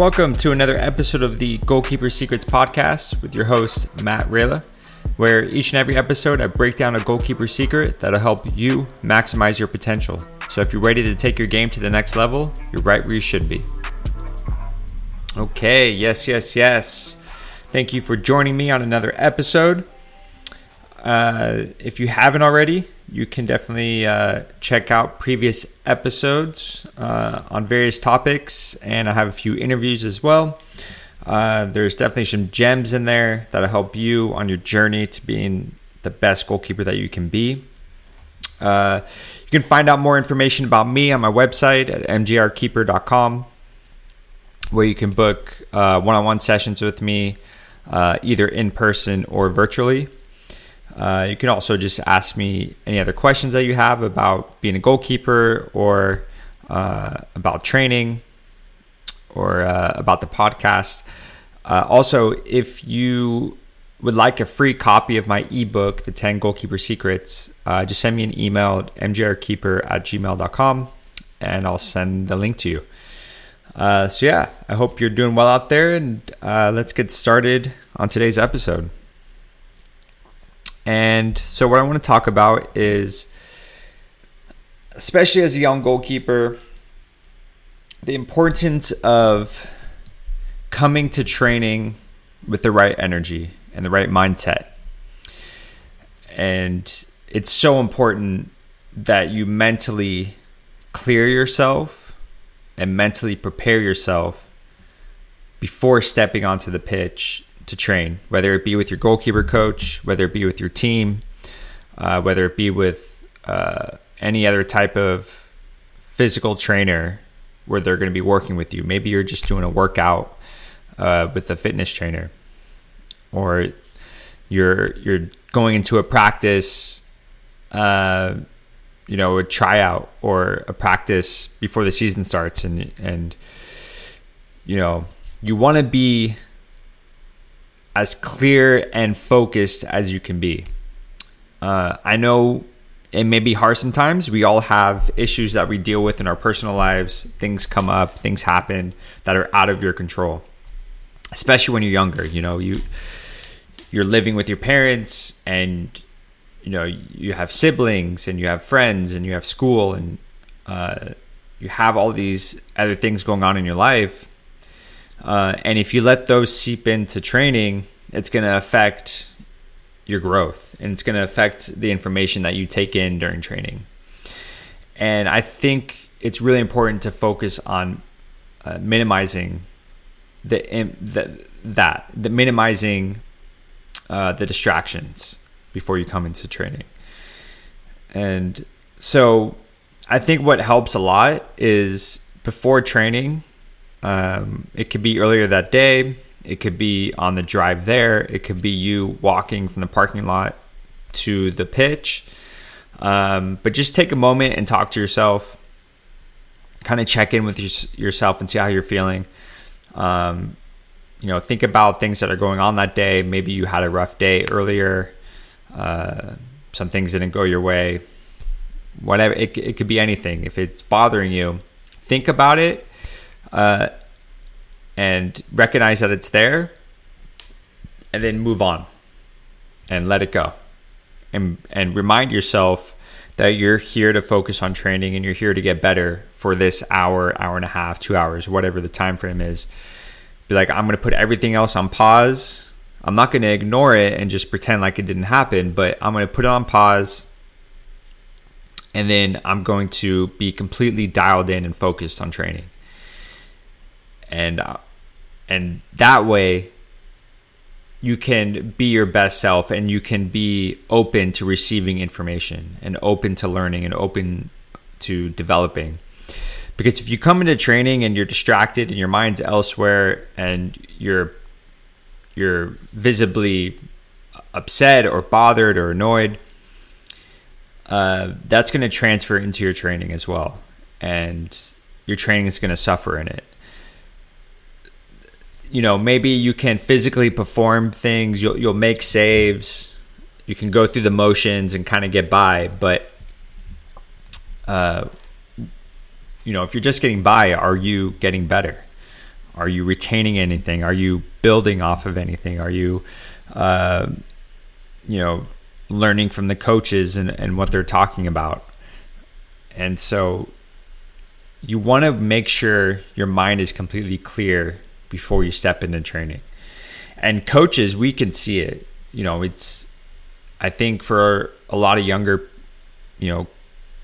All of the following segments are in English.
Welcome to another episode of the Goalkeeper Secrets podcast with your host, Matt Rayla, where each and every episode I break down a goalkeeper secret that'll help you maximize your potential. So if you're ready to take your game to the next level, you're right where you should be. Okay, yes, yes, yes. Thank you for joining me on another episode. Uh, if you haven't already, you can definitely uh, check out previous episodes uh, on various topics, and I have a few interviews as well. Uh, there's definitely some gems in there that'll help you on your journey to being the best goalkeeper that you can be. Uh, you can find out more information about me on my website at mgrkeeper.com, where you can book one on one sessions with me, either in person or virtually. Uh, you can also just ask me any other questions that you have about being a goalkeeper or uh, about training or uh, about the podcast. Uh, also, if you would like a free copy of my ebook, The 10 Goalkeeper Secrets, uh, just send me an email at mgrkeeper at gmail.com and I'll send the link to you. So, yeah, I hope you're doing well out there and let's get started on today's episode. And so, what I want to talk about is, especially as a young goalkeeper, the importance of coming to training with the right energy and the right mindset. And it's so important that you mentally clear yourself and mentally prepare yourself before stepping onto the pitch to train, whether it be with your goalkeeper coach, whether it be with your team, uh, whether it be with uh, any other type of physical trainer where they're going to be working with you. Maybe you're just doing a workout uh, with a fitness trainer, or you're you're going into a practice, uh, you know, a tryout or a practice before the season starts, and and you know you want to be as clear and focused as you can be. Uh, I know it may be hard sometimes. We all have issues that we deal with in our personal lives. Things come up, things happen that are out of your control. Especially when you're younger, you know, you you're living with your parents and you know, you have siblings and you have friends and you have school and uh, you have all these other things going on in your life uh, and if you let those seep into training, it's going to affect your growth and it's going to affect the information that you take in during training. And I think it's really important to focus on uh, minimizing the, the that the minimizing uh, the distractions before you come into training. And so I think what helps a lot is before training um, it could be earlier that day. It could be on the drive there. It could be you walking from the parking lot to the pitch. Um, but just take a moment and talk to yourself. Kind of check in with your, yourself and see how you're feeling. Um, you know, think about things that are going on that day. Maybe you had a rough day earlier. Uh, some things didn't go your way. Whatever. It, it could be anything. If it's bothering you, think about it uh, and recognize that it's there, and then move on and let it go, and and remind yourself that you're here to focus on training and you're here to get better for this hour, hour and a half, two hours, whatever the time frame is. Be like, I'm going to put everything else on pause. I'm not going to ignore it and just pretend like it didn't happen, but I'm going to put it on pause. And then I'm going to be completely dialed in and focused on training and uh, and that way you can be your best self and you can be open to receiving information and open to learning and open to developing. Because if you come into training and you're distracted and your mind's elsewhere and you're you're visibly upset or bothered or annoyed uh, that's going to transfer into your training as well. And your training is going to suffer in it you know, maybe you can physically perform things, you'll, you'll make saves, you can go through the motions and kind of get by, but, uh, you know, if you're just getting by, are you getting better? Are you retaining anything? Are you building off of anything? Are you, uh, you know, learning from the coaches and, and what they're talking about? And so you want to make sure your mind is completely clear before you step into training. And coaches, we can see it. You know, it's, I think for a lot of younger, you know,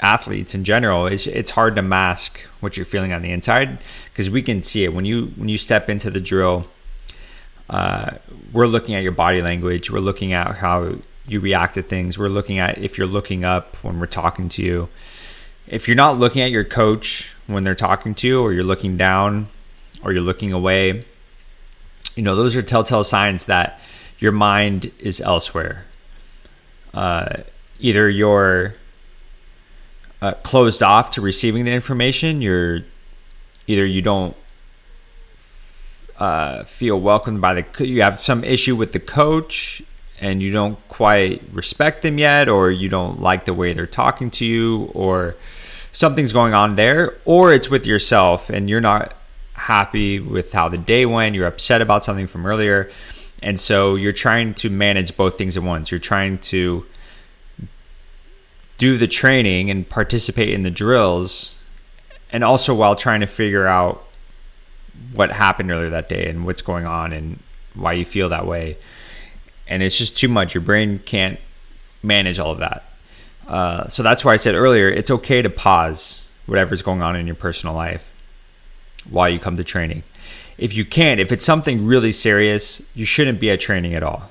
athletes in general, it's, it's hard to mask what you're feeling on the inside because we can see it when you when you step into the drill. Uh, we're looking at your body language. We're looking at how you react to things. We're looking at if you're looking up when we're talking to you. If you're not looking at your coach when they're talking to you, or you're looking down, or you're looking away, you know those are telltale signs that your mind is elsewhere. Uh, either you're uh, closed off to receiving the information. You're either you don't uh, feel welcomed by the you have some issue with the coach and you don't quite respect them yet, or you don't like the way they're talking to you, or something's going on there, or it's with yourself and you're not happy with how the day went. You're upset about something from earlier. And so you're trying to manage both things at once. You're trying to do the training and participate in the drills, and also while trying to figure out what happened earlier that day and what's going on and why you feel that way. And it's just too much. Your brain can't manage all of that. Uh, so that's why I said earlier it's okay to pause whatever's going on in your personal life while you come to training. If you can't, if it's something really serious, you shouldn't be at training at all.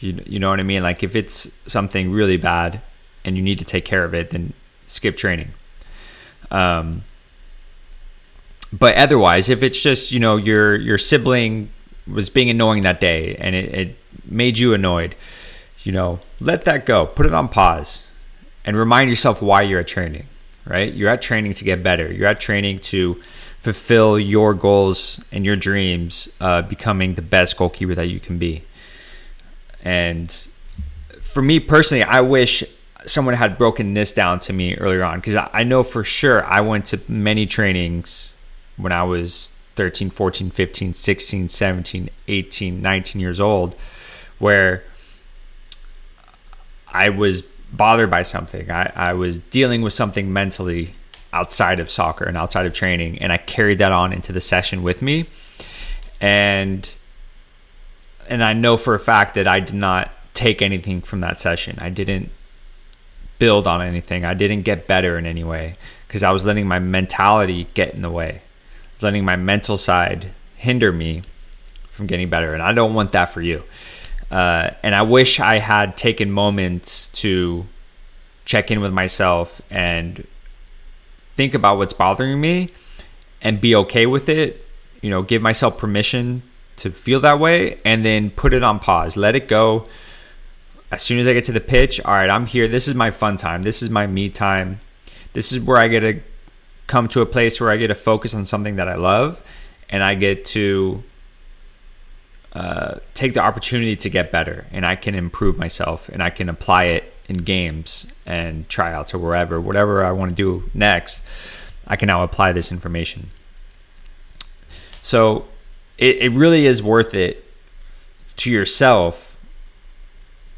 You, you know what I mean? Like if it's something really bad, and you need to take care of it, then skip training. Um, but otherwise, if it's just you know your your sibling was being annoying that day and it, it made you annoyed, you know, let that go. Put it on pause, and remind yourself why you're at training. Right? You're at training to get better. You're at training to fulfill your goals and your dreams, uh, becoming the best goalkeeper that you can be. And for me personally, I wish someone had broken this down to me earlier on because I know for sure I went to many trainings when I was 13, 14, 15, 16, 17, 18, 19 years old where I was bothered by something. I, I was dealing with something mentally outside of soccer and outside of training, and I carried that on into the session with me. And and I know for a fact that I did not take anything from that session. I didn't build on anything. I didn't get better in any way because I was letting my mentality get in the way, letting my mental side hinder me from getting better. And I don't want that for you. Uh, and I wish I had taken moments to check in with myself and think about what's bothering me and be okay with it. You know, give myself permission to feel that way and then put it on pause, let it go as soon as I get to the pitch, all right, I'm here. This is my fun time. This is my me time. This is where I get to come to a place where I get to focus on something that I love and I get to uh, take the opportunity to get better and I can improve myself and I can apply it in games and tryouts or wherever, whatever I want to do next. I can now apply this information. So it, it really is worth it to yourself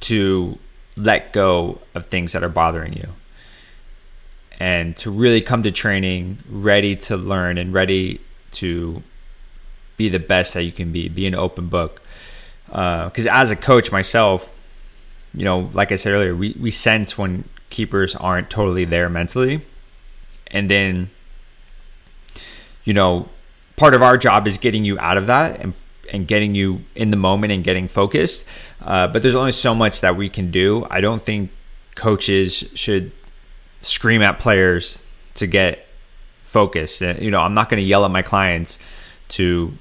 to let go of things that are bothering you and to really come to training ready to learn and ready to be the best that you can be, be an open book. Because uh, as a coach myself, you know, like I said earlier, we, we sense when keepers aren't totally there mentally. And then, you know, part of our job is getting you out of that and and getting you in the moment and getting focused. Uh, but there's only so much that we can do. I don't think coaches should scream at players to get focused. Uh, you know, I'm not going to yell at my clients to,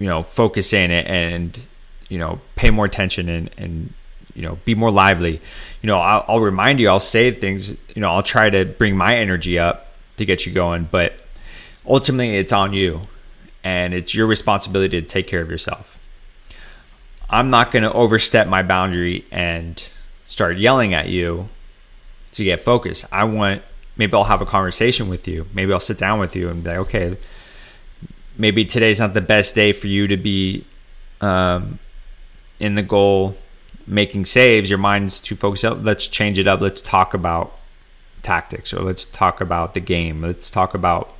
you know, focus in it and, you know, pay more attention and, and you know, be more lively. You know, I'll, I'll remind you, I'll say things, you know, I'll try to bring my energy up to get you going, but ultimately it's on you and it's your responsibility to take care of yourself. I'm not going to overstep my boundary and start yelling at you to get focused. I want maybe I'll have a conversation with you. Maybe I'll sit down with you and be like, okay, maybe today's not the best day for you to be um, in the goal making saves. Your mind's too focused. Up. Let's change it up. Let's talk about tactics, or let's talk about the game. Let's talk about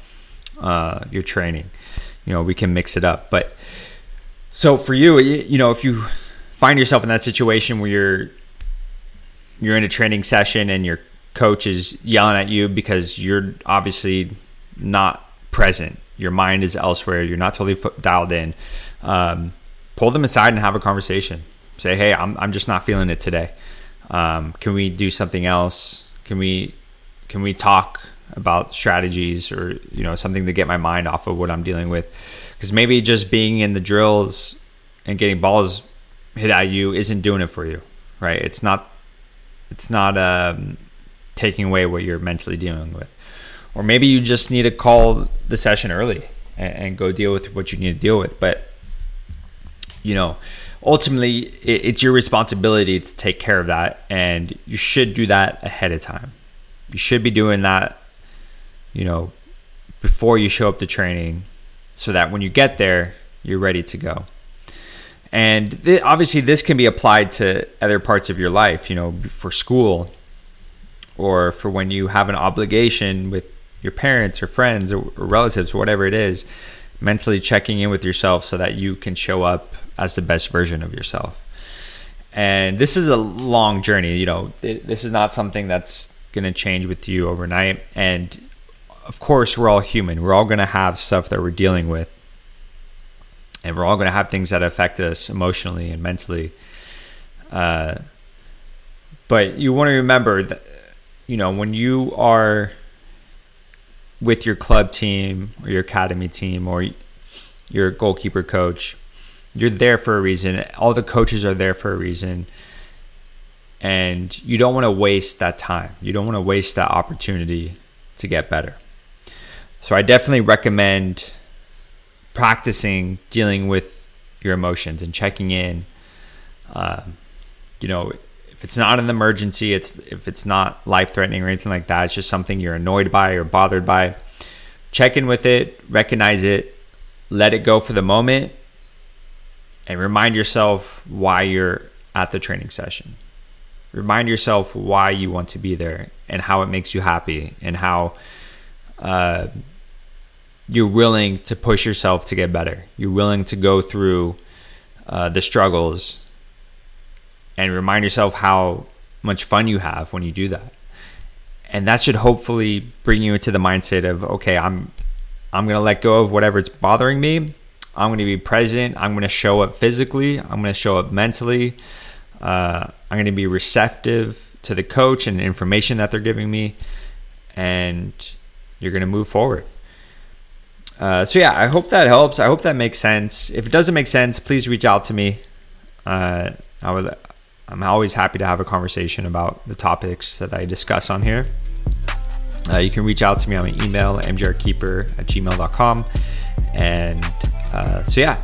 uh, your training. You know, we can mix it up. But so for you, you know, if you find yourself in that situation where you're you're in a training session and your coach is yelling at you because you're obviously not present. Your mind is elsewhere. You're not totally dialed in. Um, pull them aside and have a conversation. Say, hey, I'm, I'm just not feeling it today. Um, can we do something else? Can we can we talk about strategies or you know something to get my mind off of what I'm dealing with? Because maybe just being in the drills and getting balls hit at you isn't doing it for you, right? It's not it's not um, taking away what you're mentally dealing with or maybe you just need to call the session early and, and go deal with what you need to deal with. But you know, ultimately, it, it's your responsibility to take care of that, and you should do that ahead of time. You should be doing that, you know, before you show up to training, so that when you get there, you're ready to go. And th- obviously, this can be applied to other parts of your life. You know, for school, or for when you have an obligation with your parents or friends or, relatives, whatever it is, mentally checking in with yourself so that you can show up as the best version of yourself. And this is a long journey. You know, this is not something that's going to change with you overnight. And of course, we're all human. We're all going to have stuff that we're dealing with. And we're all going to have things that affect us emotionally and mentally. Uh, but you want to remember that, you know, when you are with your club team or your academy team or your goalkeeper coach. You're there for a reason. All the coaches are there for a reason. And you don't want to waste that time. You don't want to waste that opportunity to get better. So I definitely recommend practicing dealing with your emotions and checking in. Uh, you know, if it's not an emergency, it's if it's not life threatening or anything like that, it's just something you're annoyed by or bothered by. Check in with it, recognize it, let it go for the moment, and remind yourself why you're at the training session. Remind yourself why you want to be there and how it makes you happy and how uh, you're willing to push yourself to get better. You're willing to go through uh, the struggles and remind yourself how much fun you have when you do that. And that should hopefully bring you into the mindset of okay, I'm I'm going to let go of whatever's bothering me. I'm going to be present. I'm going to show up physically. I'm going to show up mentally. Uh, I'm going to be receptive to the coach and the information that they're giving me, and you're going to move forward. Uh, so yeah, I hope that helps. I hope that makes sense. If it doesn't make sense, please reach out to me. Uh, I would I'm always happy to have a conversation about the topics that I discuss on here. Uh, you can reach out to me on my email, mgrkeeper at gmail.com. And uh, so, yeah,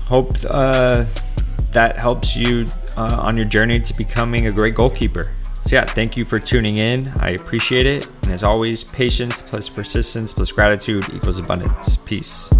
hope uh, that helps you uh, on your journey to becoming a great goalkeeper. So, yeah, thank you for tuning in. I appreciate it. And as always, patience plus persistence plus gratitude equals abundance. Peace.